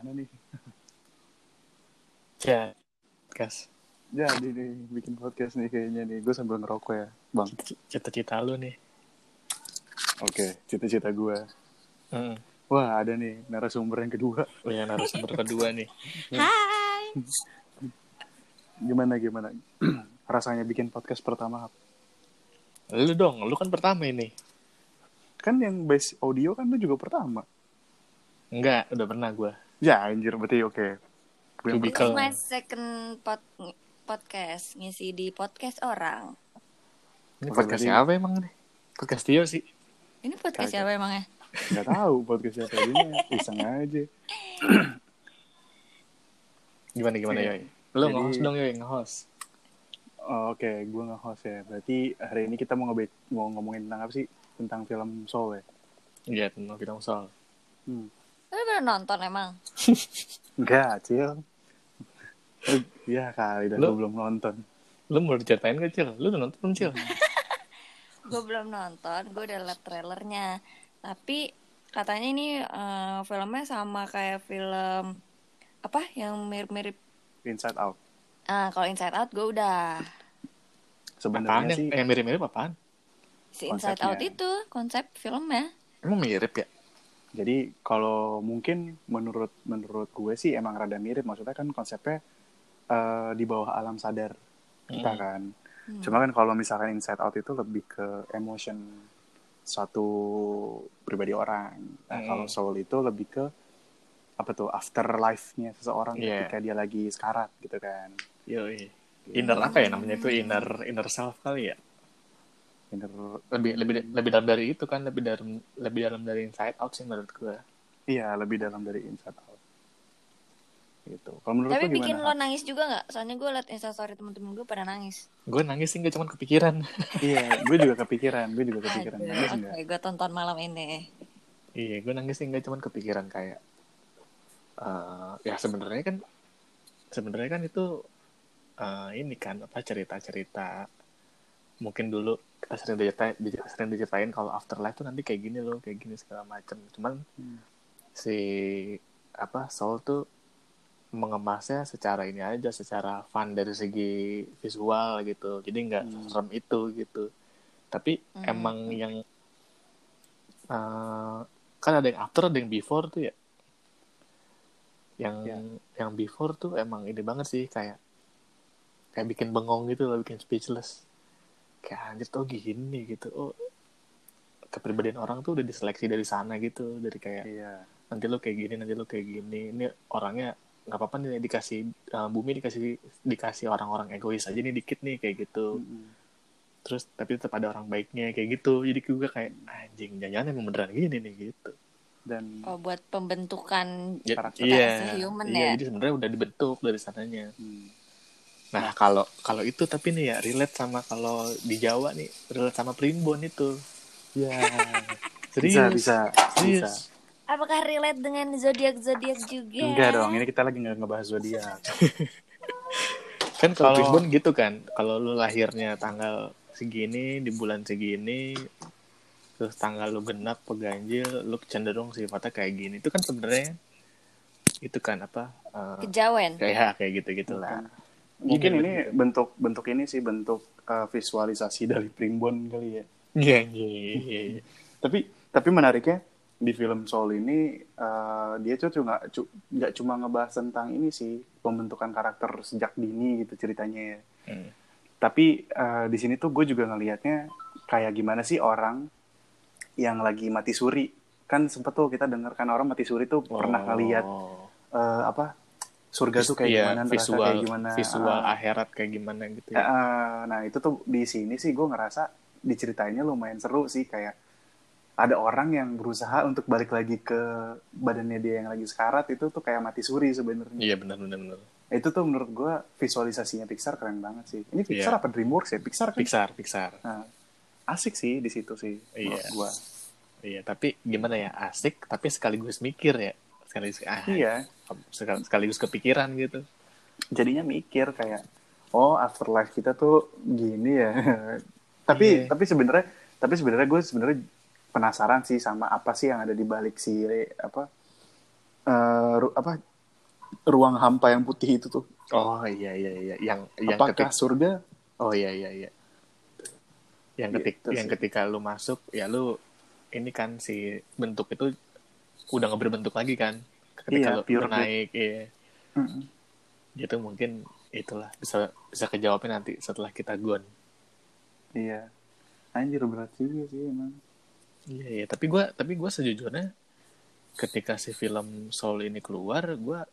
gimana nih? Ya, gas. Jadi nih bikin podcast nih kayaknya nih. Gue sambil ngerokok ya, bang. Cita-cita lu nih. Oke, cita-cita gue. Hmm. Wah ada nih narasumber yang kedua. Oh ya narasumber kedua nih. Hai. Gimana gimana? Rasanya bikin podcast pertama apa? Lu dong, lu kan pertama ini. Kan yang base audio kan lu juga pertama. Enggak, udah pernah gua. Ya anjir berarti oke. Ke- is my second pod podcast ngisi di podcast orang. Ini podcast siapa emang nih? Podcast Tio sih. Ini podcast siapa emangnya? Gak tahu podcast siapa ini iseng aja. Gimana gimana. Yoy? Lu Jadi- nge-host dong Yoy, nge-host. Oh, Oke, gue nge-host ya. Berarti hari ini kita mau ngebet mau ngomongin tentang apa sih? Tentang film Soul ya? Iya, tentang film soal. Hmm. Lu udah nonton emang? Enggak, Cil. Iya kali, dah Lu- gue belum nonton. Lu mau diceritain gak, Cil? Lu udah nonton belum, Cil? Gue belum nonton, gue udah liat trailernya. Tapi katanya ini eh, filmnya sama kayak film apa yang mirip-mirip. Inside Out. Ah, kalau Inside Out gue udah. Sebenarnya yang, sih, yang mirip-mirip apaan? Si Inside Konsepnya. Out itu konsep filmnya. Emang mirip ya? Jadi kalau mungkin menurut menurut gue sih emang rada mirip. Maksudnya kan konsepnya eh, di bawah alam sadar kita Hmm. kan. Hmm. Cuma kan kalau misalkan Inside Out itu lebih ke emotion suatu pribadi orang. Nah, Hmm. kalau Soul itu lebih ke apa tuh afterlife-nya seseorang Iya. ketika dia lagi sekarat gitu kan. Yoi. Inner apa ya namanya itu inner inner self kali ya? Bener, Lebih lebih lebih dalam dari itu kan, lebih dalam lebih dalam dari inside out sih menurut gua. iya lebih dalam dari Inside Out. Gitu. Kalau menurut Tapi bikin gimana? lo nangis juga nggak? Soalnya gue liat instastory temen-temen gue pada nangis. Gue nangis sih gak cuma kepikiran. Iya, gue juga kepikiran, gue juga kepikiran. Aduh, Nangis Oke, enggak? gue tonton malam ini. iya, gue nangis sih gak cuma kepikiran kayak eh ya sebenarnya kan sebenarnya kan itu eh, ini kan apa cerita-cerita mungkin dulu kita sering diceritain, di- sering diceritain kalau afterlife tuh nanti kayak gini loh, kayak gini segala macam. Cuman Hmm. si apa Soul tuh mengemasnya secara ini aja secara fun dari segi visual gitu jadi nggak Hmm. serem itu gitu tapi Hmm. emang yang eh, kan ada yang after ada yang before tuh ya yang Ya. yang before tuh emang ini banget sih kayak kayak bikin bengong gitu loh bikin speechless kayak anjir tuh gini gitu. Oh kepribadian orang tuh udah diseleksi dari sana gitu. Dari kayak Iya. nanti lo kayak gini nanti lo kayak gini. Ini orangnya nggak apa-apa nih dikasih uh, bumi dikasih dikasih orang-orang egois aja nih dikit nih kayak gitu. Mm-mm. terus tapi tetap ada orang baiknya kayak gitu. Jadi juga kayak anjing jangan-jangan emang beneran gini nih gitu. Dan Oh, buat pembentukan Ya, Karakter iya. human iya ya? jadi sebenarnya udah dibentuk dari sananya. Hmm, nah kalau kalau itu tapi nih ya relate sama kalau di Jawa nih relate sama primbon itu ya serius bisa bisa serius bisa. Apakah relate dengan zodiak zodiak juga? Enggak dong, ini kita lagi nggak ngebahas zodiak. kan kalau primbon gitu kan kalau lu lahirnya tanggal segini di bulan segini terus tanggal lu genap peganjil lu cenderung sifatnya kayak gini itu kan sebenarnya itu kan apa eh, Kejawen. kayak kayak gitu gitulah Mungkin ini bentuk bentuk ini sih bentuk uh, visualisasi dari primbon kali ya. iya iya Tapi tapi menariknya di film Soul ini uh, dia tuh cuma cu- nggak cuma ngebahas tentang ini sih pembentukan karakter sejak dini gitu ceritanya ya. Hmm. Tapi uh, di sini tuh gue juga ngelihatnya kayak gimana sih orang yang lagi mati suri kan sempet tuh kita dengar kan orang mati suri tuh pernah ngelihat Oh. uh, apa surga tuh kayak Iya, gimana neraka visual kayak gimana visual Ah, akhirat kayak gimana gitu ya. ah. nah itu tuh di sini sih gue ngerasa diceritainnya lumayan seru sih kayak ada orang yang berusaha untuk balik lagi ke badannya dia yang lagi sekarat itu tuh kayak mati suri sebenarnya Iya benar benar benar. itu tuh menurut gue visualisasinya Pixar keren banget sih ini Pixar Iya. apa DreamWorks ya Pixar kan Pixar Pixar. Nah, asik sih di situ sih Iya. menurut gue Iya, tapi gimana ya? Asik tapi sekaligus mikir ya. Sekaligus ah, iya sekal- sekaligus kepikiran gitu. jadinya mikir kayak oh afterlife kita tuh gini ya tapi Iya. tapi sebenarnya tapi sebenarnya gue sebenarnya penasaran sih sama apa sih yang ada di balik si apa eh, ru- apa ruang hampa yang putih itu tuh. Oh iya iya iya yang yang Apakah ketik surga? Oh iya iya iya. Yang ketik Gitu yang sih. ketika lu masuk ya lu ini kan si bentuk itu udah nggak berbentuk lagi kan. Ketika Iya, pure naik iya. Mm-mm. Gitu mungkin itulah bisa bisa kejawabnya nanti setelah kita gone. Iya. Anjir berat juga sih emang. Iya iya tapi gua tapi gua sejujurnya ketika si film Soul ini keluar gua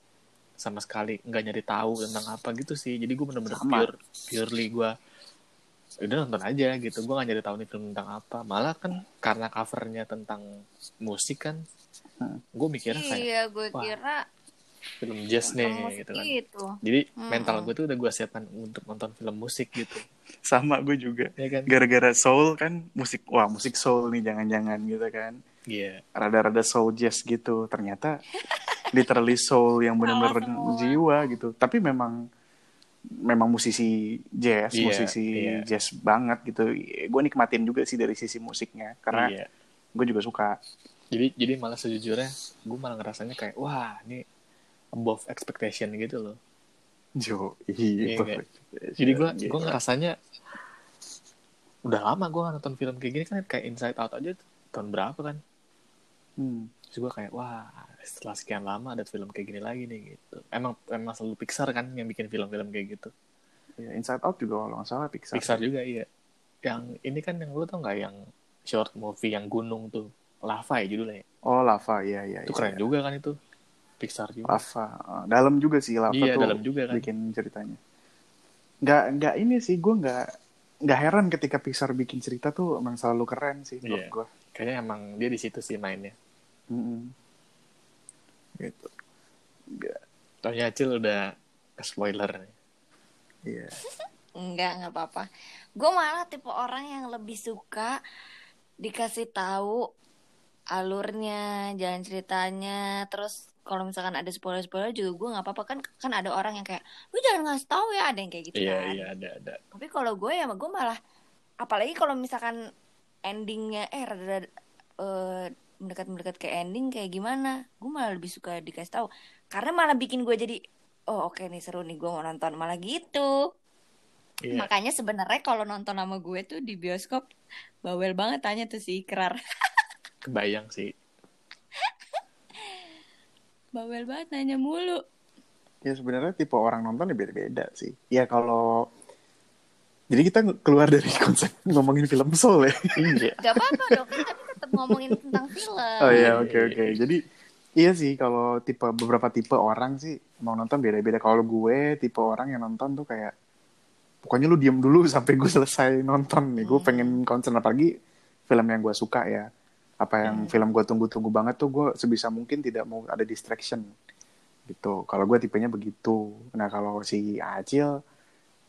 sama sekali nggak nyari tahu tentang apa gitu sih jadi gue bener-bener pure purely gue udah nonton aja gitu gue nggak nyari tahu nih film tentang apa malah kan karena covernya tentang musik kan Hmm. gue mikirnya kayak Iya, gue wah, kira film jazz nih gitu kan itu. jadi Mm-mm. mental gue tuh udah gue siapkan untuk nonton film musik gitu Sama gue juga. ya kan Gara-gara soul kan musik wah musik soul nih jangan-jangan gitu kan. iya Rada-rada soul jazz gitu. Ternyata literally soul yang benar-benar jiwa gitu. Tapi memang memang musisi jazz, Iya, musisi iya. jazz banget gitu. Gue nikmatin juga sih dari sisi musiknya karena iya gue juga suka. jadi jadi malah sejujurnya gue malah ngerasanya kayak wah ini above expectation gitu loh. Jo, Iya, jadi gue gue ngerasanya udah lama gue nonton film kayak gini kan kayak Inside Out aja tuh, tahun berapa kan? Hmm. terus gue kayak wah setelah sekian lama ada film kayak gini lagi nih gitu. Emang emang selalu Pixar kan yang bikin film-film kayak gitu. Ya, Inside Out juga kalau nggak salah Pixar. Pixar juga iya. Yang ini kan yang lu tau nggak? Yang short movie yang gunung tuh lava ya judulnya ya? Oh, Lava, iya iya. itu iya, keren iya. juga kan itu Pixar juga Lava, Eh, dalam juga sih Lava Iya, tuh dalam juga kan. bikin ceritanya. Nggak nggak ini sih, gue nggak nggak heran ketika Pixar bikin cerita tuh emang selalu keren sih menurut Iya. gue. kayaknya emang dia di situ sih mainnya Mm-mm. Gitu. Nggak, Taunya Acil udah ke spoiler nih Iya. Enggak, enggak apa-apa. Gue malah tipe orang yang lebih suka dikasih tahu alurnya, jalan ceritanya, terus kalau misalkan ada spoiler-spoiler juga gue nggak apa-apa. Kan kan ada orang yang kayak lu jangan ngasih tahu ya ada yang kayak gitu iya kan. iya ada ada. Tapi kalau gue ya gue malah apalagi kalau misalkan endingnya eh rada eh, mendekat-mendekat ke ending kayak gimana, gue malah lebih suka dikasih tahu. Karena malah bikin gue jadi oh oke nih seru nih gue mau nonton. Malah gitu. Iya Makanya sebenarnya kalau nonton sama gue tuh di bioskop bawel banget tanya tuh si Ikrar. kebayang sih Bawel banget nanya mulu. Ya sebenarnya tipe orang nonton ya beda-beda sih. Ya kalau jadi kita keluar dari konsep ngomongin film soul ya. iya Gak apa-apa dong, kan tapi tetap ngomongin tentang film. Oh iya, oke oke. Jadi iya sih kalau tipe beberapa tipe orang sih mau nonton beda-beda. Kalau gue tipe orang yang nonton tuh kayak pokoknya lu diem dulu sampai gue selesai nonton nih. Gue Hmm. pengen konsen apalagi film yang gue suka ya. Apa yang Hmm. film gue tunggu-tunggu banget tuh gue sebisa mungkin tidak mau ada distraction gitu. Kalau gue tipenya begitu. Nah kalau si Acil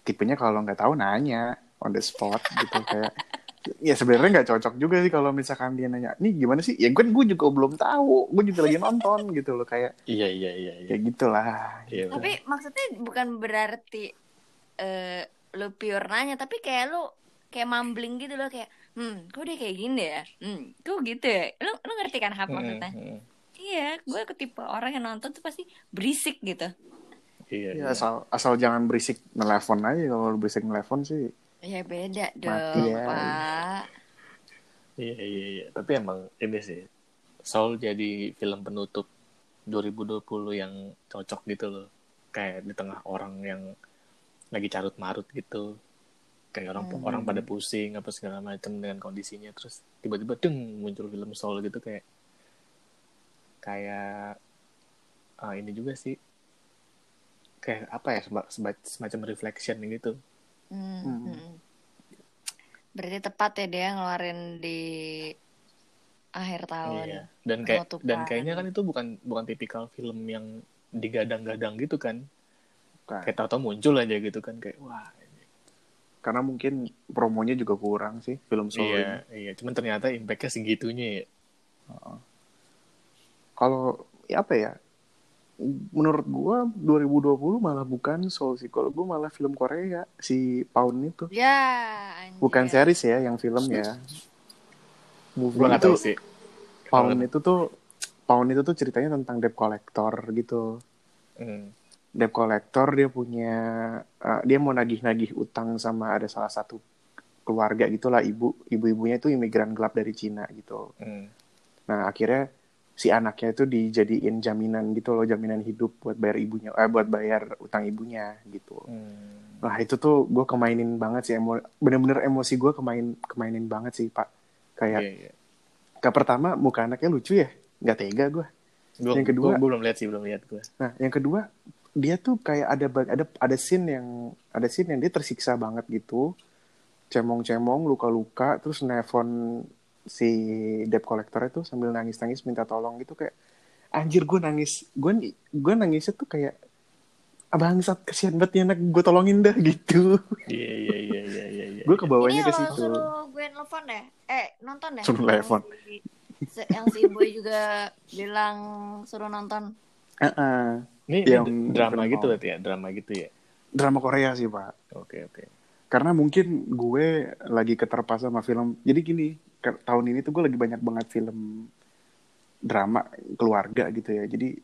tipenya kalau nggak tahu nanya on the spot gitu kayak ya sebenarnya nggak cocok juga sih kalau misalkan dia nanya nih gimana sih ya gue gue juga belum tahu gue juga lagi nonton gitu loh kayak iya iya iya iya kayak gitulah Iya, Tapi maksudnya bukan berarti eh lu pure nanya, tapi kayak lu kayak mumbling gitu loh kayak hmm, kok dia kayak gini ya? Hmm, kok gitu ya? Lu lu ngerti kan apa maksudnya? Mm, mm. Iya, gue ketipe orang yang nonton tuh pasti berisik gitu. iya ya, iya asal asal jangan berisik nelfon aja kalau lu berisik nelfon sih Ya beda dong, Mati ya. Pak. Iya iya iya. Tapi emang ini sih Soul jadi film penutup 2020 yang cocok gitu loh. Kayak di tengah orang yang lagi carut marut gitu. Kayak orang Hmm. orang pada pusing apa segala macam dengan kondisinya terus tiba-tiba deng muncul film Soul gitu kayak kayak ah, ini juga sih kayak apa ya seba- seba- semacam reflection gitu. Hmm, Hmm. hmm. Berarti tepat ya dia ngeluarin di akhir tahun. Iya. Dan kayak Penutupan. dan kayaknya kan itu bukan bukan tipikal film yang digadang-gadang gitu kan. Bukan. Kayak tahu-tahu muncul aja gitu kan kayak wah. ini. karena mungkin promonya juga kurang sih film soul Iya, iya. Cuman ternyata impact-nya segitunya ya. ini kalau ya apa ya menurut gua 2020 malah bukan soul sih kalau gua malah film Korea si Pound itu Ya, anjir. bukan series ya yang film ya movie Gua nggak itu tahu sih. Pound itu tuh Pound itu tuh ceritanya tentang debt collector gitu Hmm. Debt collector dia punya uh, dia mau nagih-nagih utang sama ada salah satu keluarga gitulah ibu ibu-ibunya itu imigran gelap dari Cina gitu Hmm. nah akhirnya si anaknya itu dijadiin jaminan gitu loh jaminan hidup buat bayar ibunya eh buat bayar utang ibunya gitu Hmm. Nah itu tuh gue kemainin banget sih emo bener-bener emosi gue kemain kemainin banget sih pak kayak Iya, iya. ke pertama muka anaknya lucu ya nggak tega gue Gua, Yang kedua- gua belum lihat sih, belum lihat gue. nah yang kedua dia tuh kayak ada ada ada scene yang ada scene yang dia tersiksa banget gitu cemong-cemong luka-luka terus nelfon si debt collector itu sambil nangis-nangis minta tolong gitu kayak anjir gue nangis gue gue nangisnya tuh kayak abang saat kesian banget nih anak gue tolongin dah gitu Iya, iya, iya, iya, iya. iya. gue kebawanya ke situ suruh gue nelfon deh. Eh, nonton deh. Suruh nelfon. Yang si Boy juga bilang suruh nonton. Heeh. Ini, Yang ini drama film. gitu berarti ya, drama gitu ya. drama Korea sih pak Oke, oke. karena mungkin gue lagi keterpa sama film jadi gini tahun ini tuh gue lagi banyak banget film drama keluarga gitu ya jadi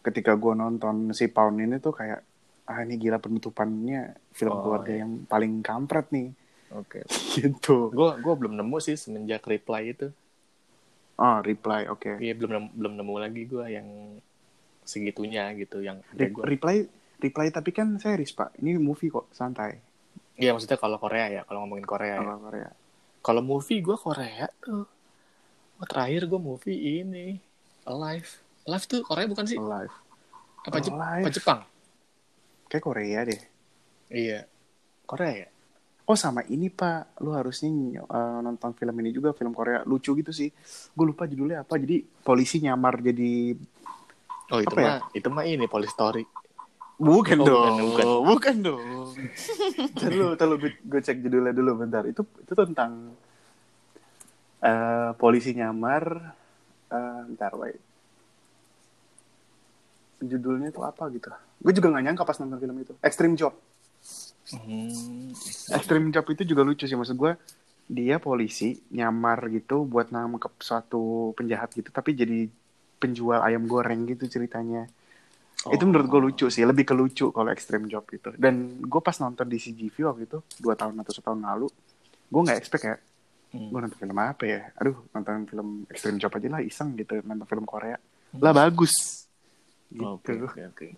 ketika gue nonton si Pound ini tuh kayak ah ini gila penutupannya film Oh, keluarga iya. yang paling kampret nih Oke. gitu Gue gua belum nemu sih semenjak reply itu. oh reply oke Iya, belum belum nemu lagi gue yang segitunya gitu yang Re- gua reply reply tapi kan series pak ini movie kok santai Iya maksudnya kalau Korea ya, kalau ngomongin Korea ya. kalau Korea Kalau movie gue Korea tuh. Oh, terakhir gue movie ini Alive. Alive tuh Korea bukan sih? live Apa, Jep- Alive. apa Jepang? kayak Korea deh Iya. Korea ya? Oh sama ini pak, lu harusnya uh, nonton film ini juga film Korea lucu gitu sih. Gue lupa judulnya apa. Jadi polisi nyamar jadi Oh itu Apa ya? mah itu mah ini Police Story. bukan Oh, dong, bukan, bukan. bukan dong. Ntar lu, ntar lu gue, cek judulnya dulu bentar. Itu itu tentang uh, polisi nyamar. Uh, bentar, wait. Judulnya tuh apa gitu? Gue juga gak nyangka pas nonton film itu. Extreme Job. Hmm. Extreme Job itu juga lucu sih maksud gue dia polisi nyamar gitu buat nangkep suatu penjahat gitu tapi jadi penjual ayam goreng gitu ceritanya. Itu menurut gue lucu sih lebih ke lucu kalau Extreme Job itu dan gue pas nonton di CGV waktu itu dua tahun atau setahun lalu gue nggak expect ya. Hmm. gue nonton film apa ya? Aduh nonton film Extreme Job aja lah iseng gitu nonton film Korea. Lah bagus. Gitu. Oke oke oke.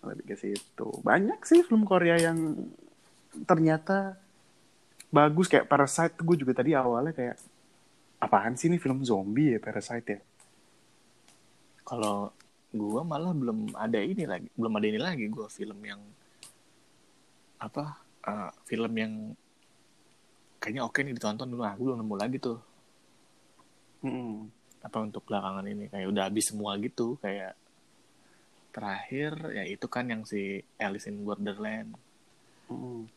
lebih ke situ. Banyak sih film Korea yang ternyata bagus. Kayak Parasite gue juga tadi awalnya kayak apaan sih ini film zombie ya Parasite ya Kalau gua malah belum ada ini lagi, belum ada ini lagi gua film yang apa? eh, film yang kayaknya oke nih ditonton dulu. Aku belum nemu lagi tuh. Mm-mm. Apa untuk belakangan ini kayak udah habis semua gitu kayak terakhir ya itu kan yang si Alice in Borderland Mm-mm.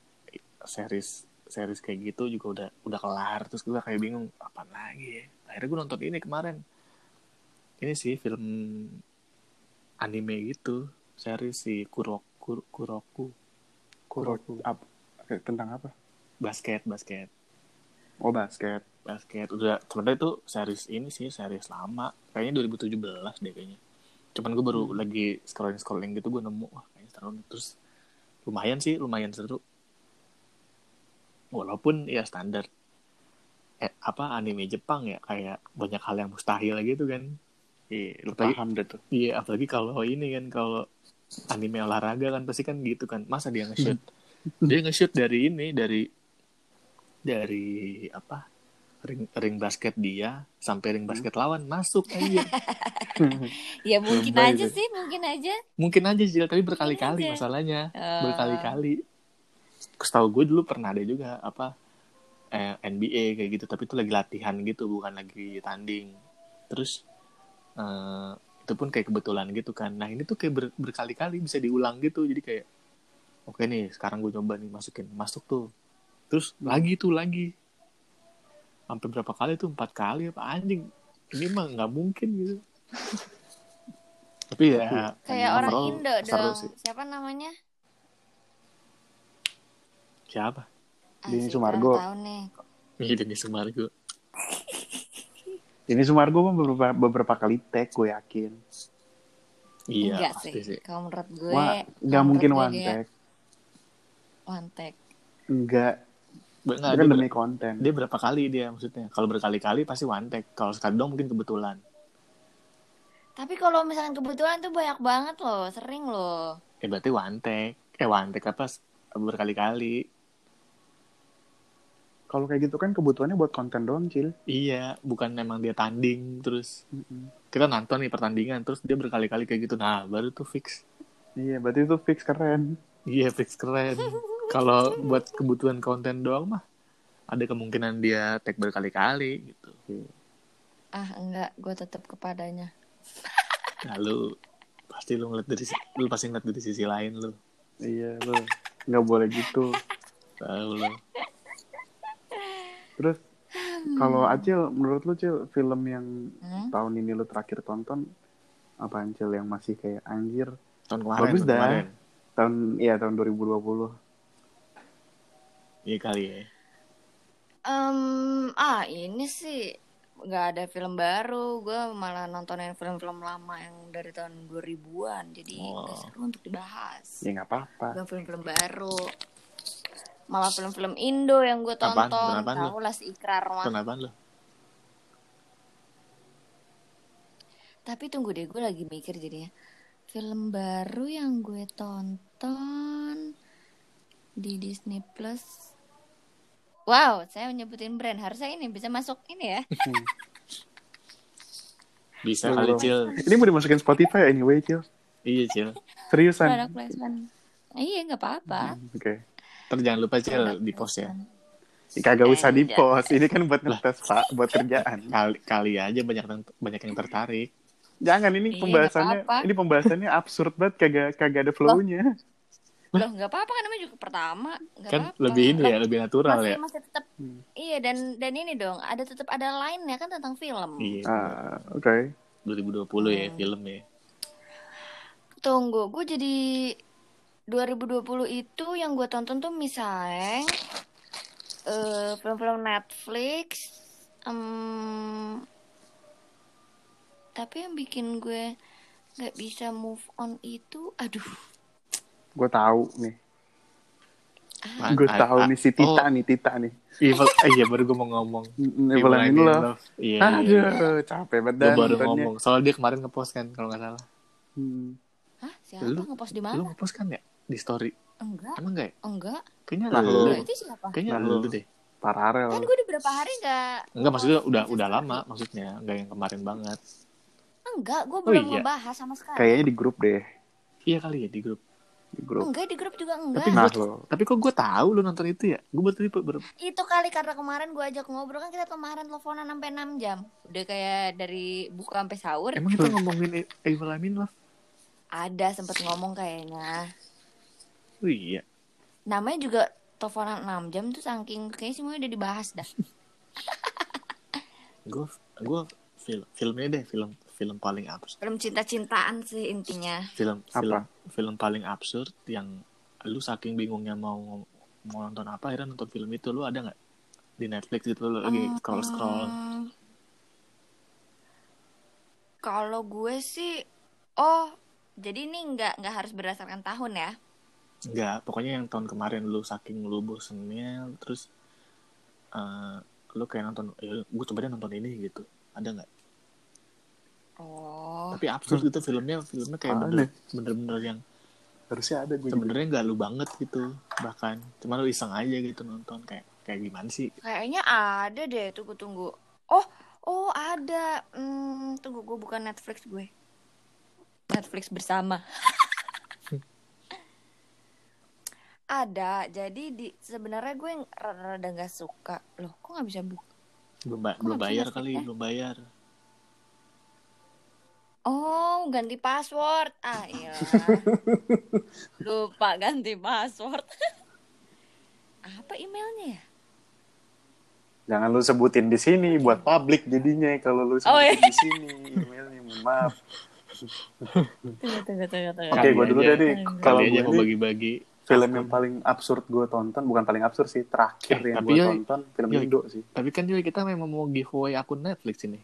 series series kayak gitu juga udah udah kelar terus gue kayak bingung apa lagi ya akhirnya gue nonton ini kemarin ini sih film anime gitu series si Kuro, Kur- Kuroku. Kuroku Ap- tentang apa? Basket basket. Oh basket. Basket. Udah sebenarnya itu series ini sih series lama. Kayaknya 2017 deh kayaknya. Cuman gue baru lagi scrolling scrolling gitu gue nemu wah kayaknya seru terus lumayan sih lumayan seru. Walaupun ya standar eh, apa anime Jepang ya kayak banyak hal yang mustahil gitu kan iya apalagi paham deh tuh. iya apalagi kalau ini kan kalau anime olahraga kan pasti kan gitu kan. Masa dia nge-shoot? Dia nge-shoot dari ini dari dari apa? Ring ring basket dia sampai ring basket lawan masuk aja Ya mungkin aja deh. sih, mungkin aja. mungkin aja sih tapi berkali-kali masalahnya. Eh, berkali-kali. Setahu gue dulu pernah ada juga apa eh, NBA kayak gitu tapi itu lagi latihan gitu bukan lagi tanding. Terus eh, itu pun kayak kebetulan gitu kan nah ini tuh kayak ber- berkali-kali bisa diulang gitu jadi kayak oke nih sekarang gue coba nih masukin masuk tuh terus lagi tuh lagi sampai berapa kali tuh empat kali apa anjing ini mah nggak mungkin gitu tapi ya Kayak orang Indo seru dong. sih. Siapa namanya? siapa Denny Asik, Sumargo. Tahu nih. Ini Denny Sumargo ini Sumargo mah beberapa, beberapa kali tag gue yakin Iya, Enggak pasti sih. sih. Kalau menurut gue, Wah, kalau nggak mungkin menurut one gue dia take. one take. Enggak. Be- Itu nggak, kan dia, demi konten. dia berapa kali dia maksudnya? Kalau berkali-kali pasti one take. Kalau sekali dong mungkin kebetulan. Tapi kalau misalkan kebetulan tuh banyak banget loh, sering loh. Ya berarti one take. Eh one take apa? Berkali-kali. Kalau kayak gitu kan kebutuhannya buat konten doang, Cil. Iya, bukan emang dia tanding terus Mm-mm. kita nonton nih pertandingan terus dia berkali-kali kayak gitu. Nah, baru tuh fix. Iya, berarti itu fix keren. Iya, fix keren. Kalau buat kebutuhan konten doang mah ada kemungkinan dia tag berkali-kali gitu. Ah enggak, gue tetap kepadanya. Lalu pasti lu ngeliat dari si- lu pasti ngeliat dari sisi lain lu. Iya, lo nggak boleh gitu. Tahu lu. Terus kalau Acil, menurut lu Cil, film yang Hmm? tahun ini lu terakhir tonton apa Cil yang masih kayak anjir Tahun kemarin. Bagus tahun dah. kemarin. tahun iya tahun 2020 Iya kali ya. Em, ah ini sih nggak ada film baru. Gue malah nontonin film-film lama yang dari tahun 2000-an. Jadi nggak Oh. seru untuk dibahas. ya nggak apa-apa Bukan film-film baru. Malah film-film Indo yang gue Apaan? tonton. Apaan lu? Tahu lah si Ikrar mah. Tapi tunggu deh, gue lagi mikir jadinya. Film baru yang gue tonton di Disney Plus. Wow, saya nyebutin brand. Harusnya ini bisa masuk ini ya. Bisa kali. Cil. ini mau dimasukin Spotify anyway Cil Iya Cil. Seriusan placement. Iya, nggak apa-apa. oke Terus jangan lupa Cil Product di post ya. kagak usah di Anjay. post ini kan buat ngetes pak buat kerjaan Kali kali aja banyak yang banyak yang tertarik. jangan ini Iya, pembahasannya nggak apa-apa. ini pembahasannya absurd banget kagak kagak ada flow-nya Loh, nggak apa-apa kan namanya juga pertama. Nggak Kan apa-apa. lebih ini ya, lebih natural masih, ya. masih tetap Hmm. iya dan dan ini dong ada tetap ada lainnya kan tentang film Iya. ah oke 2020 ya Hmm. film ya. tunggu gue jadi 2020 itu yang gue tonton tuh misalnya eh film-film Netflix em, tapi yang bikin gue nggak bisa move on itu aduh gue tahu nih ah, gue ah, tahu ah, nih si Tita oh. nih Tita nih Evil, eh, iya baru gue mau ngomong. Evil I'm in Love Iya. iya. aduh capek banget Gue baru nontonnya. ngomong. Soalnya dia kemarin ngepost kan kalau nggak salah. Hmm. Hah, siapa Lu- ngepost di Lu mana ngepost kan ya di story? enggak Emang enggak ya? enggak Kayaknya Nah, lu. Enggak, itu siapa Kayaknya Nah, lu deh. paralel kan gue udah berapa hari nggak Enggak maksudnya udah udah lama maksudnya, enggak yang kemarin banget. enggak gue Oh, belum iya. ngebahas sama sekali kayaknya di grup deh Iya kali ya di grup. di grup enggak di grup juga enggak Tapi nah gua- lo Tapi kok gue tahu lu nonton itu ya? Gue baru tadi ber- itu kali karena kemarin gue ajak ngobrol kan kita kemarin teleponan sampai 6 jam udah kayak dari buka sampai sahur Emang kita ngomongin Evil I'm in Love? ada sempet ngomong kayaknya Oh iya. namanya juga teleponan 6 jam tuh saking kayaknya semuanya udah dibahas dah Gue gue film filmnya deh film film paling absurd. film cinta-cintaan sih intinya Film Apa? film film paling absurd yang lu saking bingungnya mau mau nonton apa akhirnya nonton film itu lu ada nggak di Netflix gitu lu lagi scroll scroll Hmm, kalau gue sih oh jadi ini nggak nggak harus berdasarkan tahun ya Enggak, pokoknya yang tahun kemarin lu saking lu bosennya terus eh lu kayak nonton eh, gue coba deh nonton ini gitu ada nggak oh tapi absurd gitu filmnya filmnya kayak bener bener-bener yang harusnya ada gue sebenarnya nggak lu banget gitu bahkan cuma lu iseng aja gitu nonton kayak kayak gimana sih Kayaknya ada deh, tunggu tunggu. Oh, oh ada. Hmm, tunggu gue bukan Netflix gue. Netflix bersama. ada. Jadi di sebenarnya gue yang rada nggak suka. Loh, kok nggak bisa buka? belum ba- belum bayar kali ya? belum bayar Oh, ganti password. Ah, iya. Lupa ganti password. Apa emailnya ya? jangan lu sebutin di sini buat publik jadinya kalau lu sebutin Oh, iya. di sini emailnya mohon maaf oke Kali gue dulu deh kalau gue mau bagi-bagi film yang paling absurd gue tonton bukan paling absurd sih terakhir Eh, yang gue ya- tonton film ya- Indo sih tapi kan juga kita memang mau giveaway akun Netflix ini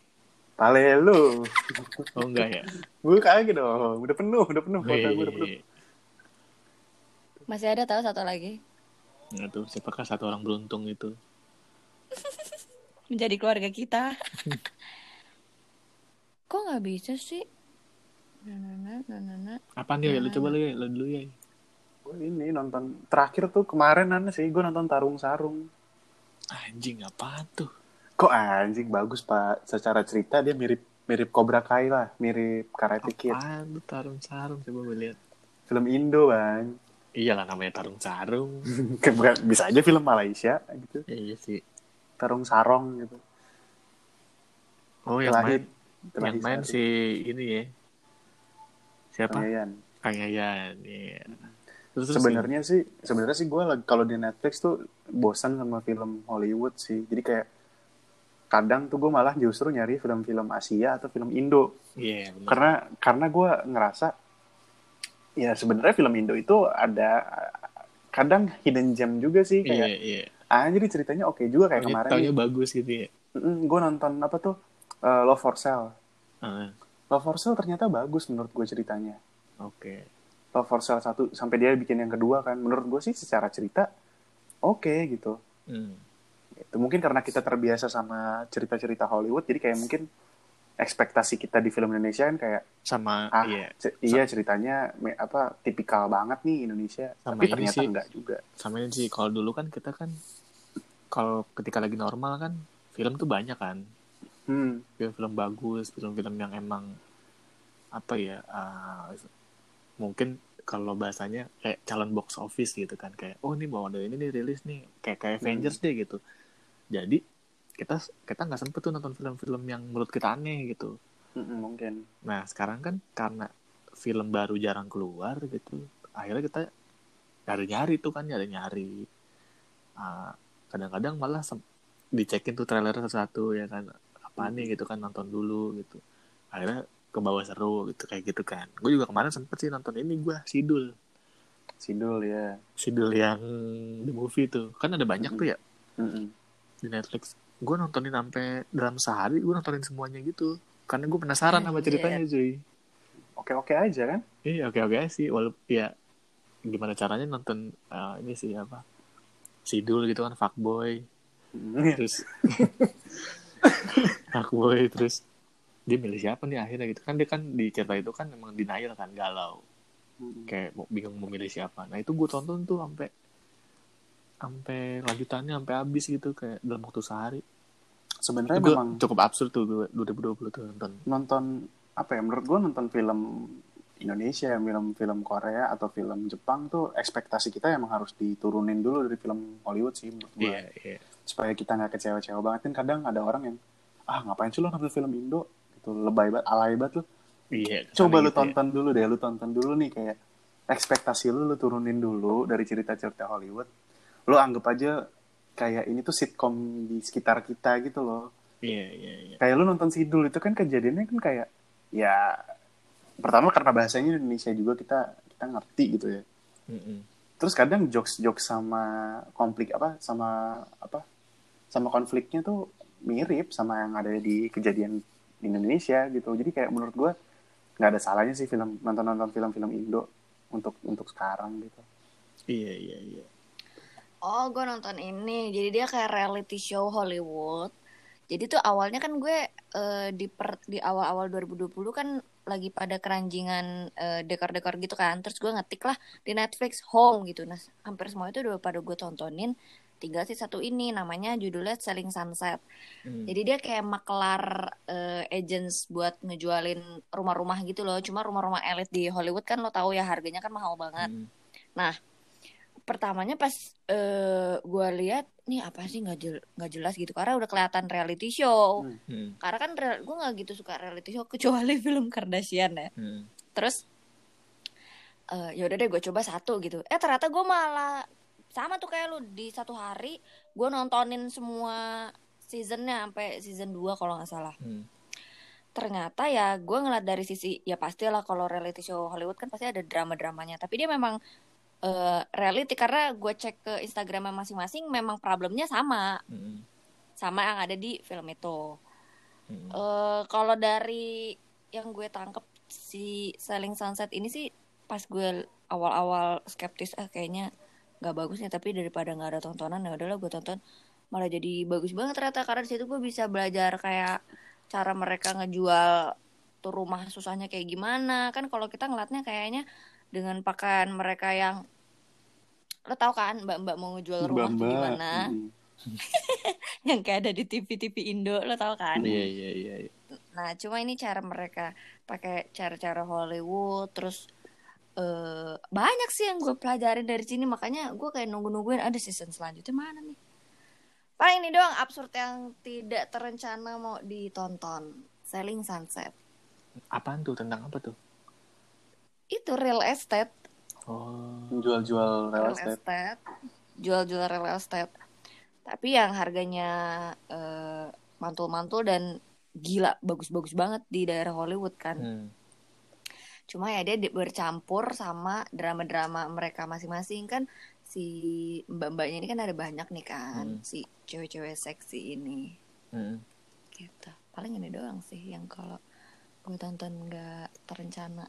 Pale lu. Oh enggak ya? Gue kagak dong. Udah penuh, udah penuh. Kota gue udah penuh. Wih. Masih ada tahu satu lagi. Nah tuh, siapakah satu orang beruntung itu? Menjadi keluarga kita. Kok nggak bisa sih? Nah, nah, nah, nah, nah, nah. Apa nih? Lu coba lu ya, lu dulu ya. Ini nonton terakhir tuh kemarin aneh sih gue nonton Tarung Sarung. Anjing apaan tuh? Kok anjing bagus pak. Secara cerita dia mirip mirip Cobra Kai lah, mirip Karate Kid. Apaan tuh tarung sarung coba gue lihat. Film Indo bang. Iyalah namanya tarung sarung. Bukan- bisa aja film Malaysia gitu. Ya, iya sih. Tarung Sarong gitu. Oh yang Terakhir- main, terakhir yang main si ini ya. Siapa? Kang Yayan. Iya. Sebenarnya sih, sebenarnya sih gue kalau di Netflix tuh bosan sama film Hollywood sih. Jadi kayak kadang tuh gue malah justru nyari film-film Asia atau film Indo. Iya benar. Karena karena gue ngerasa ya sebenarnya film Indo itu ada kadang hidden gem juga sih Iya kayak iya. ah jadi ceritanya oke juga kayak Taunya, kemarin taunya bagus gitu ya. gue nonton apa tuh eh, Love for Sale. Ah, Love for Sale ternyata bagus menurut gue ceritanya. Oke. Love for Sale satu sampai dia bikin yang kedua kan menurut gue sih secara cerita oke gitu. Hmm. Itu mungkin karena kita terbiasa sama cerita-cerita Hollywood jadi kayak mungkin ekspektasi kita di film Indonesia kan kayak Sama ah iya. iya ceritanya me- apa tipikal banget nih Indonesia Sama tapi ternyata sih. enggak juga. Sama ini sih kalau dulu kan kita kan kalau ketika lagi normal kan film tuh banyak kan. Hmm. film-film bagus, film-film yang emang apa ya ah, mungkin kalau bahasanya kayak calon box office gitu kan kayak oh ini ada ini nih rilis nih kayak kayak Hmm. Avengers deh gitu. Jadi kita kita nggak sempet tuh nonton film-film yang menurut kita aneh gitu. Mm-mm, mungkin. nah sekarang kan karena film baru jarang keluar gitu akhirnya kita nyari-nyari tuh kan nyari-nyari. Ah, kadang-kadang malah dicekin tuh trailer satu-satu ya kan apa nih? Gitu kan nonton dulu gitu. Akhirnya ke bawah seru gitu kayak gitu kan. Gue juga kemarin sempet sih nonton ini gue Sidul. Sidul ya. Sidul yang the movie tuh. Kan ada banyak tuh ya Mm-mm. di Netflix. Gue nontonin sampai dalam sehari gue nontonin semuanya gitu. Karena gue penasaran sama ceritanya cuy. Oke-oke aja kan? Iya oke oke sih. Walaupun ya gimana caranya nonton eh, ini sih apa Sidul gitu kan fuckboy. Mm. terus fuckboy terus dia milih siapa nih akhirnya gitu. Kan dia kan di cerita itu kan memang denial kan galau. Mm. kayak mau bingung mau milih siapa. Nah itu gue tonton tuh sampai sampai lanjutannya sampai habis gitu kayak dalam waktu sehari. Sebenarnya memang cukup absurd tuh gue 2020 tuh nonton. nonton apa ya menurut gue nonton film Indonesia film-film Korea atau film Jepang tuh ekspektasi kita emang harus diturunin dulu dari film Hollywood sih menurut gue iya iya. Supaya kita nggak kecewa-kecewa banget. Kan kadang ada orang yang ah ngapain sih lo nonton film Indo gitu lebay banget alay banget lo iya coba lu gitu ya. tonton dulu deh lu tonton dulu nih kayak ekspektasi lu lu turunin dulu dari cerita-cerita Hollywood. Lu anggap aja kayak ini tuh sitcom di sekitar kita gitu loh. Iya iya iya. Kayak lu nonton Sidul itu kan kejadiannya kan kayak ya pertama karena bahasanya Indonesia juga kita kita ngerti gitu ya. Mm-mm. terus kadang jokes jokes sama konflik apa sama apa sama konfliknya tuh mirip sama yang ada di kejadian di Indonesia gitu jadi kayak menurut gua nggak ada salahnya sih film nonton nonton film-film Indo untuk untuk sekarang gitu iya iya iya Oh, gue nonton ini. Jadi dia kayak reality show Hollywood. Jadi tuh awalnya kan gue eh, di per, di awal-awal 2020 kan lagi pada keranjingan eh, dekor-dekor gitu kan. Terus gue ngetik lah di Netflix Home gitu. Nah, hampir semua itu udah pada gue tontonin. Tinggal sih satu ini namanya judulnya Selling Sunset. Hmm. Jadi dia kayak maklar eh, agents buat ngejualin rumah-rumah gitu loh. Cuma rumah-rumah elit di Hollywood kan lo tahu ya harganya kan mahal banget Hmm. pertamanya pas eh gue lihat nih apa sih nggak jel nggak jelas gitu karena udah kelihatan reality show Hmm. Hmm. karena kan gue nggak gitu suka reality show kecuali film Kardashian ya Hmm. terus eh ya udah deh gue coba satu gitu eh ternyata gue malah sama tuh kayak lu di satu hari gue nontonin semua seasonnya sampai season 2 kalau nggak salah Hmm. ternyata ya gue ngeliat dari sisi ya pastilah kalau reality show Hollywood kan pasti ada drama-dramanya tapi dia memang eh, reality karena gue cek ke Instagramnya masing-masing memang problemnya sama Hmm. sama yang ada di film itu Hmm. Eh, kalau dari yang gue tangkep si Selling Sunset ini sih pas gue awal-awal skeptis ah kayaknya nggak bagus nih tapi daripada nggak ada tontonan ya udahlah gue tonton malah jadi bagus banget ternyata karena di situ gue bisa belajar kayak cara mereka ngejual tuh rumah susahnya kayak gimana kan kalau kita ngeliatnya kayaknya dengan pakaian mereka yang lo tau kan mbak-mbak mau ngejual rumah Mbak-mbak. gimana Mm. yang kayak ada di TV-TV Indo lo tau kan Iya iya iya. iya. Nah, cuma ini cara mereka pakai cara-cara Hollywood, terus eh banyak sih yang gue pelajarin dari sini, makanya gue kayak nunggu-nungguin ada season selanjutnya mana nih. Paling ini doang absurd yang tidak terencana mau ditonton. Selling Sunset. Apaan tuh tentang apa tuh? Itu real estate, Oh. Jual-jual real real estate. estate, jual-jual real estate. Tapi yang harganya eh, mantul-mantul dan gila bagus-bagus banget di daerah Hollywood kan. Hmm. Cuma ya dia di- bercampur sama drama-drama mereka masing-masing kan si mbak-mbaknya ini kan ada banyak nih kan Hmm. si cewek-cewek seksi ini Hmm. gitu. Paling ini doang sih yang kalau gue tonton nggak terencana.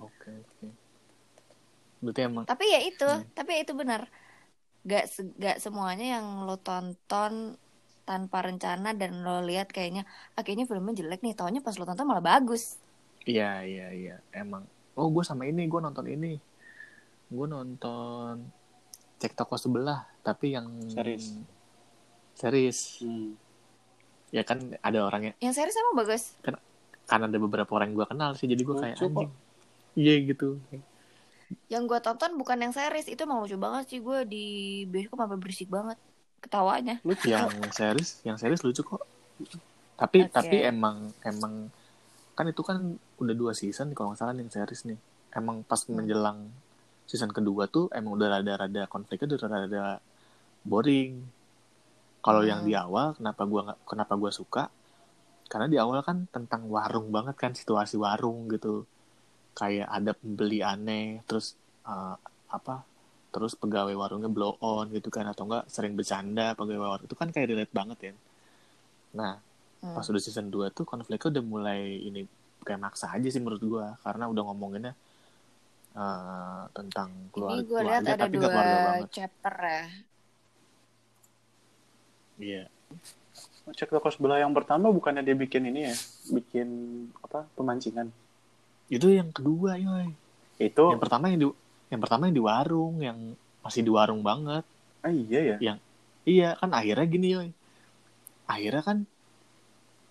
Oke oke. Berarti emang Tapi ya itu, Hmm. tapi ya itu benar. Gak se- gak semuanya yang lo tonton tanpa rencana dan lo lihat kayaknya ah, kayaknya filmnya jelek nih, taunya pas lo tonton malah bagus. Iya iya iya emang. Oh gue sama ini gue nonton ini. Gue nonton cek toko sebelah tapi yang Series. Series. Hmm. Ya kan ada orangnya Yang series sama bagus. kan ada beberapa orang yang gue kenal sih jadi gue kayak anjing. Iya gitu. Yang gue tonton bukan yang series itu emang lucu banget sih gue di bioskop sampai berisik banget ketawanya. Lucu Yang series yang series lucu kok. Tapi Oke. tapi emang emang kan itu kan udah dua season kalau nggak salah yang series nih. Emang pas Hmm. menjelang season kedua tuh emang udah rada-rada konfliknya udah rada boring. Kalau yang Hmm. di awal kenapa gua kenapa gua suka? Karena di awal kan tentang warung banget kan situasi warung gitu. Kayak ada pembeli aneh, terus eh, apa? Terus pegawai warungnya blow on gitu kan atau enggak sering bercanda pegawai warung itu kan kayak relate banget ya. Nah, Hmm. pas udah season 2 tuh konfliknya udah mulai ini kayak maksa aja sih menurut gua karena udah ngomonginnya eh, tentang keluarga, Ini gue lihat keluarga ada tapi nggak keluarga dua banget. chapter ya. Iya. Cek toko sebelah yang pertama bukannya dia bikin ini ya? Bikin apa? Pemancingan. Itu yang kedua, yoy. Itu Yang pertama yang di yang pertama yang di warung, yang masih di warung banget. ah iya ya. Iya, kan akhirnya gini, yoy. Akhirnya kan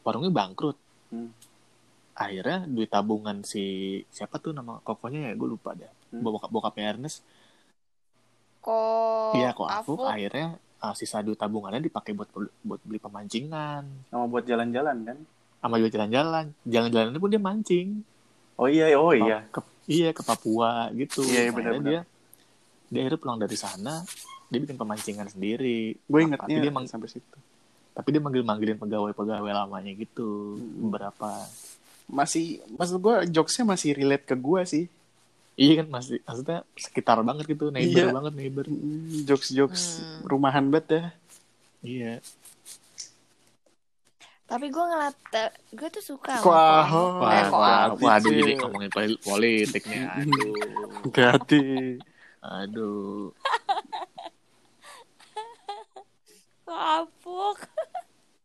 warungnya bangkrut. Hmm. Akhirnya duit tabungan si siapa tuh nama kokonya ya, gue lupa deh. Hmm. Bokap bokapnya Ernest. Kok Iya, kok aku Afuk? akhirnya uh, sisa duit tabungannya dipakai buat buat beli pemancingan. Sama buat jalan-jalan kan? sama juga jalan-jalan jalan-jalan pun dia mancing Oh iya, oh iya. ke, iya ke Papua gitu Iya, iya, benar-benar. dia dia akhirnya pulang dari sana dia bikin pemancingan sendiri Gue ingetnya dia mang- sampai situ. Tapi dia manggil manggilin pegawai-pegawai lamanya gitu Hmm. beberapa Masih, maksud gue jokesnya masih relate ke gue sih. iya kan masih maksudnya sekitar banget gitu neighbor Iya. banget neighbor Mm, Jokes-jokes Hmm. rumahan banget ya. iya Tapi gue ngeliat, gue tuh suka. Eh, wah, kok wah? Ahok. waduh jadi ngomongin poli- politik nih aduh Hati. aduh Kok Apuk.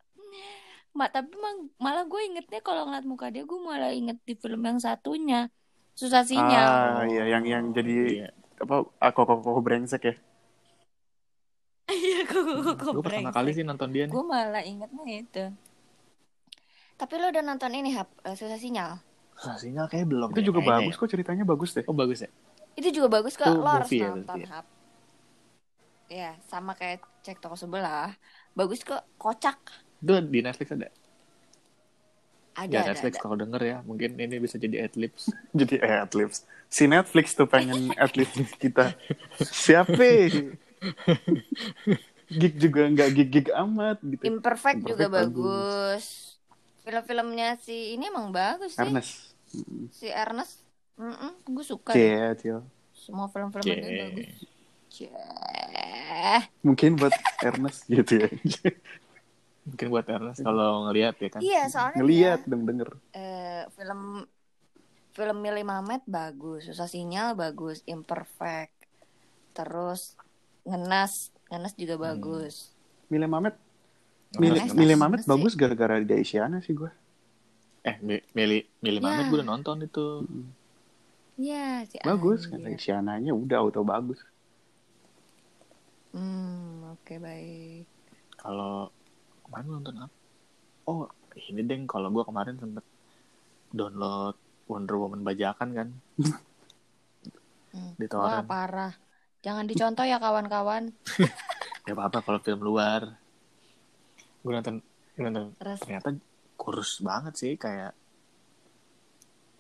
Mak, tapi mang- malah gue ingetnya kalau ngeliat muka dia, gue malah inget di film yang satunya. Susah sinyal. Ah, iya yang yang jadi Iya. apa? Ah, kok kok brengsek ya. Iya, gue gue gue pertama kali sih nonton dia nih Gue malah ingetnya itu. Tapi lo udah nonton ini, Hap, eh, Susah Sinyal? Susah sinyal kayak belum Itu deh, juga kayaknya bagus ya. kok ceritanya bagus deh. oh bagus ya Itu juga bagus kok, lo harus ya nonton, ya? Hap. Ya, sama kayak cek toko sebelah. Bagus kok, kocak. itu di Netflix ada Ada, ya ada, Netflix ada. kalau denger ya mungkin ini bisa jadi adlibs Jadi eh, adlibs. Si Netflix tuh pengen adlibs kita. Siapa? gig juga nggak gig-gig amat gitu. Imperfect, juga Imperfect bagus. Film-filmnya si ini emang bagus sih. Ernest. Mm. Si Ernest. gue suka. Cie, Cil. Semua film-film dia Cie. bagus. Cie. Mungkin buat Ernest gitu ya. Mungkin buat Ernest kalau ngelihat ya kan. Iya, soalnya Ngeliat dia, dong denger. eh, film film Millie Mamet bagus, susah sinyal bagus, imperfect. Terus ngenas, ngenas juga Hmm. bagus. Mamet. Oh, Milih, Nice, Milih nice Mamet sih. bagus gara-gara di Isyana sih gue. Eh, Mi- Mili Mili Ya. Mamet gue udah nonton itu. Iya, si Bagus Anji. kata Isyananya udah auto bagus. Hmm, oke baik. Kalau kemarin nonton apa? Oh, ini deng kalau gue kemarin sempet download Wonder Woman bajakan kan. Hmm. Di Wah, parah. Jangan dicontoh ya kawan-kawan. Ya apa-apa kalau film luar. Gue nonton, gue nonton ternyata kurus banget sih kayak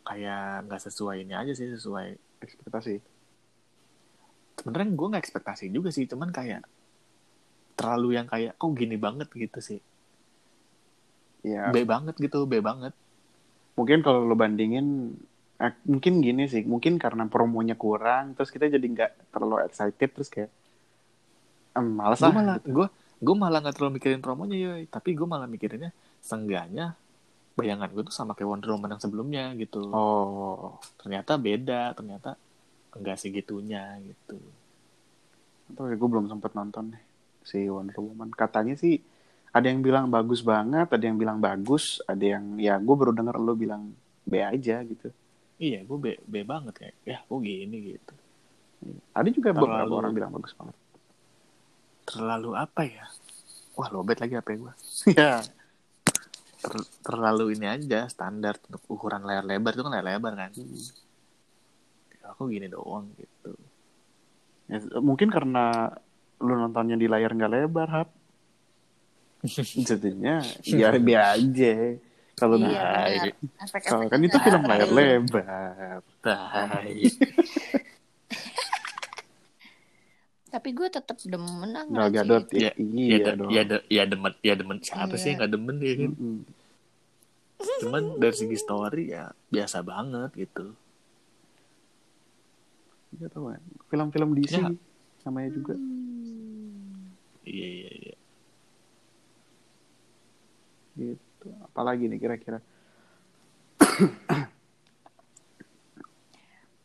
kayak nggak sesuai ini aja sih sesuai Ekspektasi. Sebenarnya gue nggak ekspektasi juga sih cuman kayak terlalu yang kayak kok gini banget? gitu sih. Ya, B banget gitu B banget. Mungkin kalau lo bandingin eh, mungkin gini sih mungkin karena promonya kurang terus kita jadi nggak terlalu excited terus kayak em, males gue ah malah gitu. gue gue malah nggak terlalu mikirin promonya ya tapi gue malah mikirinnya sengganya bayangan gue tuh sama kayak Wonder Woman yang sebelumnya gitu. Oh. Ternyata beda ternyata enggak segitunya gitu. Tapi gue belum sempet nonton nih si Wonder Woman. Katanya sih ada yang bilang bagus banget, ada yang bilang bagus, ada yang ya gue baru denger lo bilang B aja gitu. iya gue B, B banget kayak ya kok gini? gitu. Ada juga Terlalu- beberapa orang bilang bagus banget. terlalu apa ya? Wah lobet lagi apa ya gue ya, Ter- terlalu ini aja standar untuk ukuran layar lebar itu kan layar lebar kan? Ya, aku gini doang gitu ya, mungkin karena lu nontonnya di layar nggak lebar, Hap. Jadinya ya B aja. Kalau Iya. Efek-efek kalau kan itu film layar lebar. Tai. Tapi gue tetap demen ah Gal ngeliat Gadot ya, ya, iya ya, dong. ya, de- ya demen ya demen siapa Iya. sih yang nggak demen ya kan Mm-mm. cuman dari segi story ya biasa banget gitu Iya tau kan. Film-film DC Ya. namanya juga. Hmm. iya iya iya gitu apalagi nih kira-kira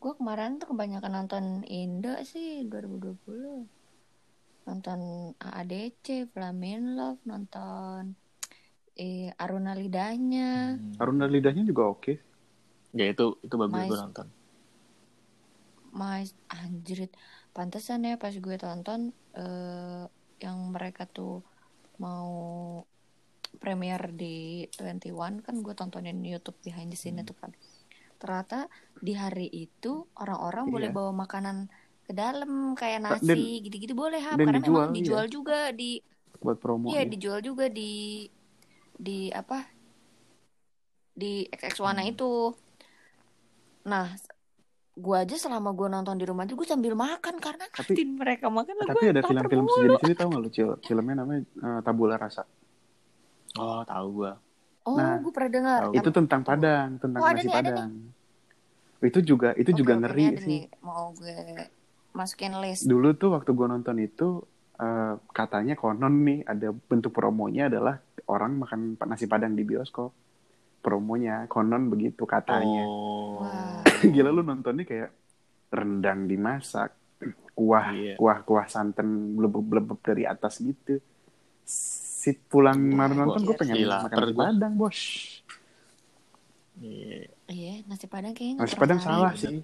Gue kemarin tuh kebanyakan nonton Indo sih 2020. Nonton AADC, Flamin Love, nonton eh, Aruna Lidahnya. Hmm. Aruna lidahnya juga oke ya itu itu bagus gue nonton Mas anjrit. Pantesan ya pas gue tonton eh, yang mereka tuh mau premier di 21 kan gue tontonin YouTube behind the scene Hmm. itu kan. Ternyata di hari itu orang-orang boleh Iya. bawa makanan ke dalam kayak nasi gitu-gitu boleh dan karena dijual, memang iya. dijual juga di buat promo iya ya. dijual juga di di apa di XX1 Hmm. itu nah gua aja selama gua nonton di rumah aja gue sambil makan karena Tapi- ngeliatin mereka. Makan lah tapi gua ada film-film sejenis ini tau gak lu Cil? Filmnya namanya eh, Tabula Rasa. Oh tahu gue oh Nah, gue pernah dengar. tahu. itu tentang Padang tentang Oh, ada nasi nih, ada Padang. itu juga itu Oke, juga oke, ngeri sih. nih, mau gue masukin list. Dulu tuh waktu gue nonton itu eh, katanya konon nih ada bentuk promonya adalah orang makan nasi Padang di bioskop. Promonya konon begitu katanya. Oh. Wah. gila lu nontonnya kayak rendang dimasak kuah Iya. kuah kuah santan blebeb blebeb dari atas gitu. Si pulang kemarin nonton gue pengen Gila, makan nasi padang bos. Iya. iya nasi padang kayaknya nasi padang salah Iya, sih.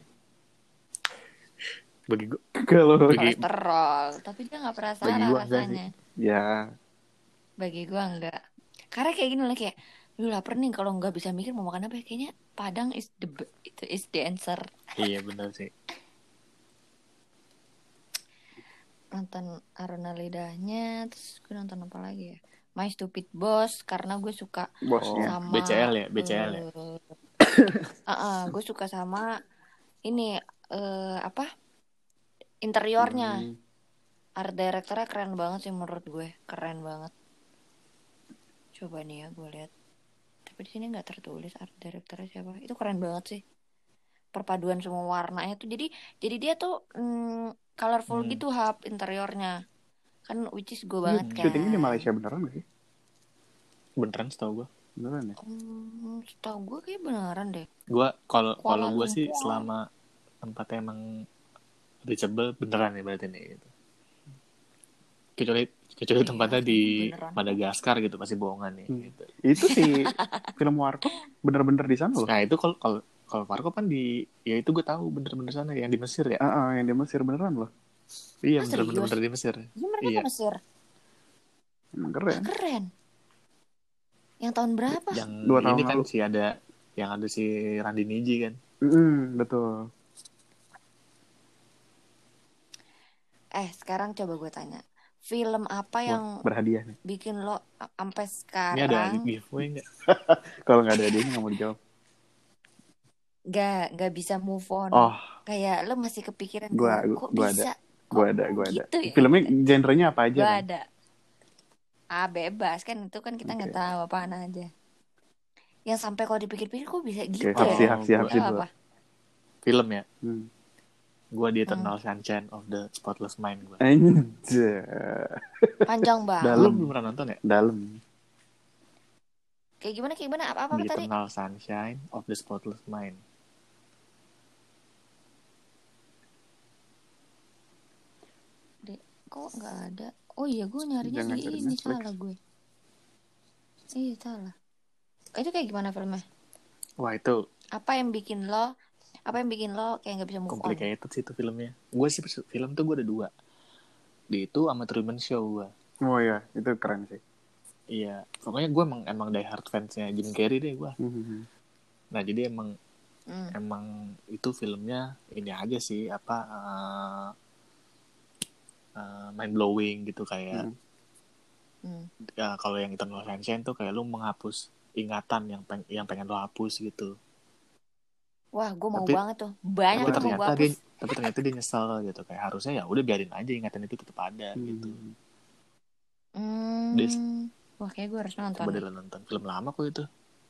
Bagi gue kalau Bagi- kolesterol tapi dia nggak pernah salah enggak rasanya. ya. Bagi gua enggak. Karena kayak gini lah kayak lu lapar nih kalau nggak bisa mikir mau makan apa ya? Kayaknya padang is the itu is the answer. Iya benar sih. Nonton Aruna Lidahnya terus gue nonton apa lagi ya? My Stupid Boss karena gue suka bosnya sama BCL ya? BCL ya? Gue suka sama ini eh apa? Interiornya. Hmm. art directornya keren banget sih menurut gue. Keren banget. Coba nih ya gue lihat tapi di sini nggak tertulis art directornya siapa itu keren banget sih perpaduan semua warnanya tuh jadi jadi dia tuh mm, colorful Hmm. gitu hub interiornya kan which is gue Ini banget kan syutingnya di Malaysia beneran gak sih beneran setahu gue Beneran ya? Hmm, setahu gue kayak beneran deh. gue kalau kalau gue sih selama tempatnya emang reachable beneran ya berarti nih gitu. Kecuali kecuali Iya, tempatnya di beneran. Madagaskar gitu pasti bohongan nih Hmm. gitu. Itu sih film Warkop bener-bener di sana loh. nah itu kalau kalau kalau Farko kan di ya itu gue tahu bener-bener sana yang di Mesir ya Ah, ah, yang di Mesir beneran loh. iya Ah, bener-bener di Mesir Iya mereka Iya. ke Mesir. Emang keren. Keren. Yang tahun berapa? yang Dua tahun ini kan lalu. sih ada yang ada si Randy Niji kan Mm, betul. Eh sekarang coba gue tanya. Film apa yang Wah, berhadiah nih. bikin lo a- sampai ini ada sekarang giveaway nggak Kalau nggak ada dia nggak mau dijawab. gak gak bisa move on? Oh, Kayak lo masih kepikiran Gua- "Kok- gua- kok gua bisa? Kok ada, gue ada. gitu ya? Filmnya genrenya apa aja? Gue kan? ada. Ah bebas kan itu kan kita nggak Oke. tahu apaan aja. Yang sampai kalau dipikir-pikir kok bisa gitu Oke, ya? siap, siap, Gua- siap. Itu apa? film ya Hmm. Gue di Eternal Sunshine of the Spotless Mind gue Anjir. Panjang banget. Dalam. lu belum pernah nonton ya Dalam. Kayak gimana kayak gimana apa apa di tadi? Eternal Sunshine of the Spotless Mind Kok nggak ada? Oh iya gue nyarinya Jangan di ini Netflix. salah gue. Iya salah. Itu kayak gimana filmnya? wah itu Apa yang bikin lo? Apa yang bikin lo kayak nggak bisa move on? complicated sih itu filmnya gue sih film tuh gue ada dua di itu sama Truman Show gue Oh iya, itu keren sih. iya pokoknya gue emang emang die hard fansnya Jim Carrey deh gue Mhm. nah jadi emang Hmm. emang itu filmnya ini aja sih apa uh, mind blowing gitu kayak. Hmm. ya kalau yang Eternal Sunshine tuh kayak lu menghapus ingatan yang peng yang pengen lo hapus gitu Wah, gue mau Tapi- banget tuh. Banyak tapi ternyata dia hapus. tapi ternyata dia nyesel gitu kayak harusnya ya udah biarin aja ingatan itu tetap ada Hmm. gitu Hmm. Dis- Wah, kayak gue harus nonton. coba lo nonton film lama kok itu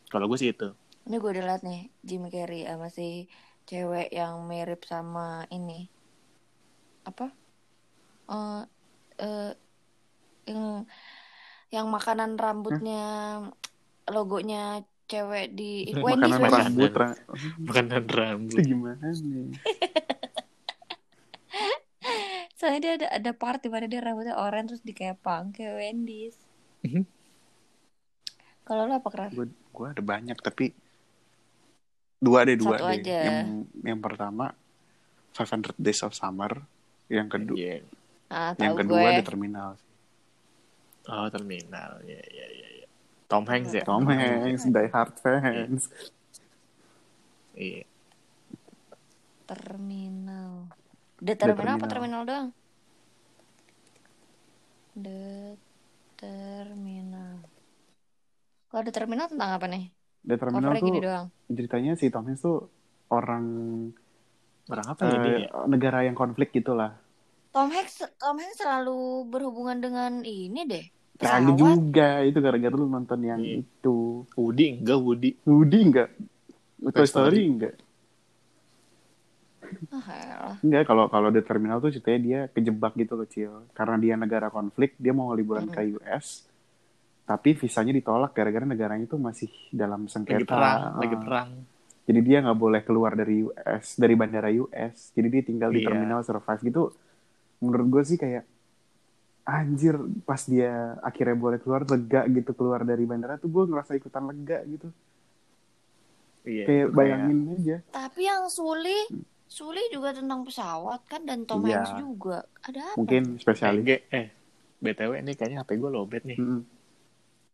kalau gue sih itu Ini gue udah liat nih, Jim Carrey sama si cewek yang mirip sama ini. Apa? Eh eh, yang yang makanan rambutnya logonya cewek di Wendy's, Makanan Wendy's. rambut. ra- makanan Itu rambut gimana nih? Soalnya dia ada ada part di mana dia rambutnya oranye terus dikepang kayak Wendy's. Mhm. Kalau lo apa keras? Gue gue ada banyak tapi dua deh dua Satu deh. aja. Yang yang pertama 500 Days of Summer, yang kedua Iya. Ah, yang kedua gue. The Terminal. oh terminal ya ya ya, ya. Tom Hanks ya Tom Hanks, Die Hard fans. iya Terminal. The Terminal, apa Terminal. Terminal doang? The Terminal. Kalau The Terminal tentang apa nih? The Terminal Covernya gini tuh doang. ceritanya si Tom Hanks tuh orang orang apa ya dia eh, ya negara yang konflik gitulah. Tom Hanks Tom Hanks selalu berhubungan dengan ini deh. Kagak juga itu gara-gara lu nonton yang Iya. itu. Woody enggak Woody Woody enggak? Toy Toy Story Story. enggak? Elah. Enggak, kalau kalau The Terminal tuh ceritanya dia kejebak gitu kecil. Karena dia negara konflik, dia mau liburan Mm-mm. ke US. Tapi visanya ditolak gara-gara negaranya itu masih dalam sengketa. lagi perang lagi Ah. perang Jadi dia nggak boleh keluar dari US, dari bandara US. Jadi dia tinggal di Iya. terminal survive gitu. Menurut gue sih kayak anjir pas dia akhirnya boleh keluar lega gitu keluar dari bandara tuh gue ngerasa ikutan lega gitu. iya kayak itu bayangin aja. Tapi yang Suli Suli juga tentang pesawat kan dan Tom Iya. Hanks juga. Ada apa? Mungkin spesialis. eh, eh btw ini kayaknya hp gue lowbat nih Mm-mm.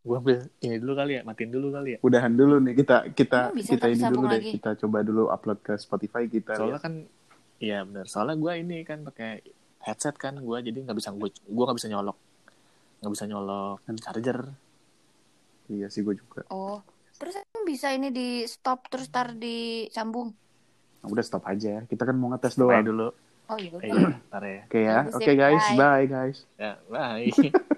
gue ambil ini dulu kali ya matiin dulu kali ya Udahan dulu nih kita kita bisa kita ini dulu deh. lagi? Kita coba dulu upload ke Spotify kita. soalnya lihat. kan iya benar soalnya gue ini kan pakai headset kan gue jadi nggak bisa gue gue nggak bisa nyolok nggak bisa nyolok Hmm. charger Iya sih gue juga. Oh. Terus bisa ini di stop terus tar disambung. Nah, udah stop aja. Kita kan mau ngetes Bye doang. dulu Oh iya. Eh, iya, ntar ya Oke ya. Bagus Oke ya, guys, bye. bye guys. ya bye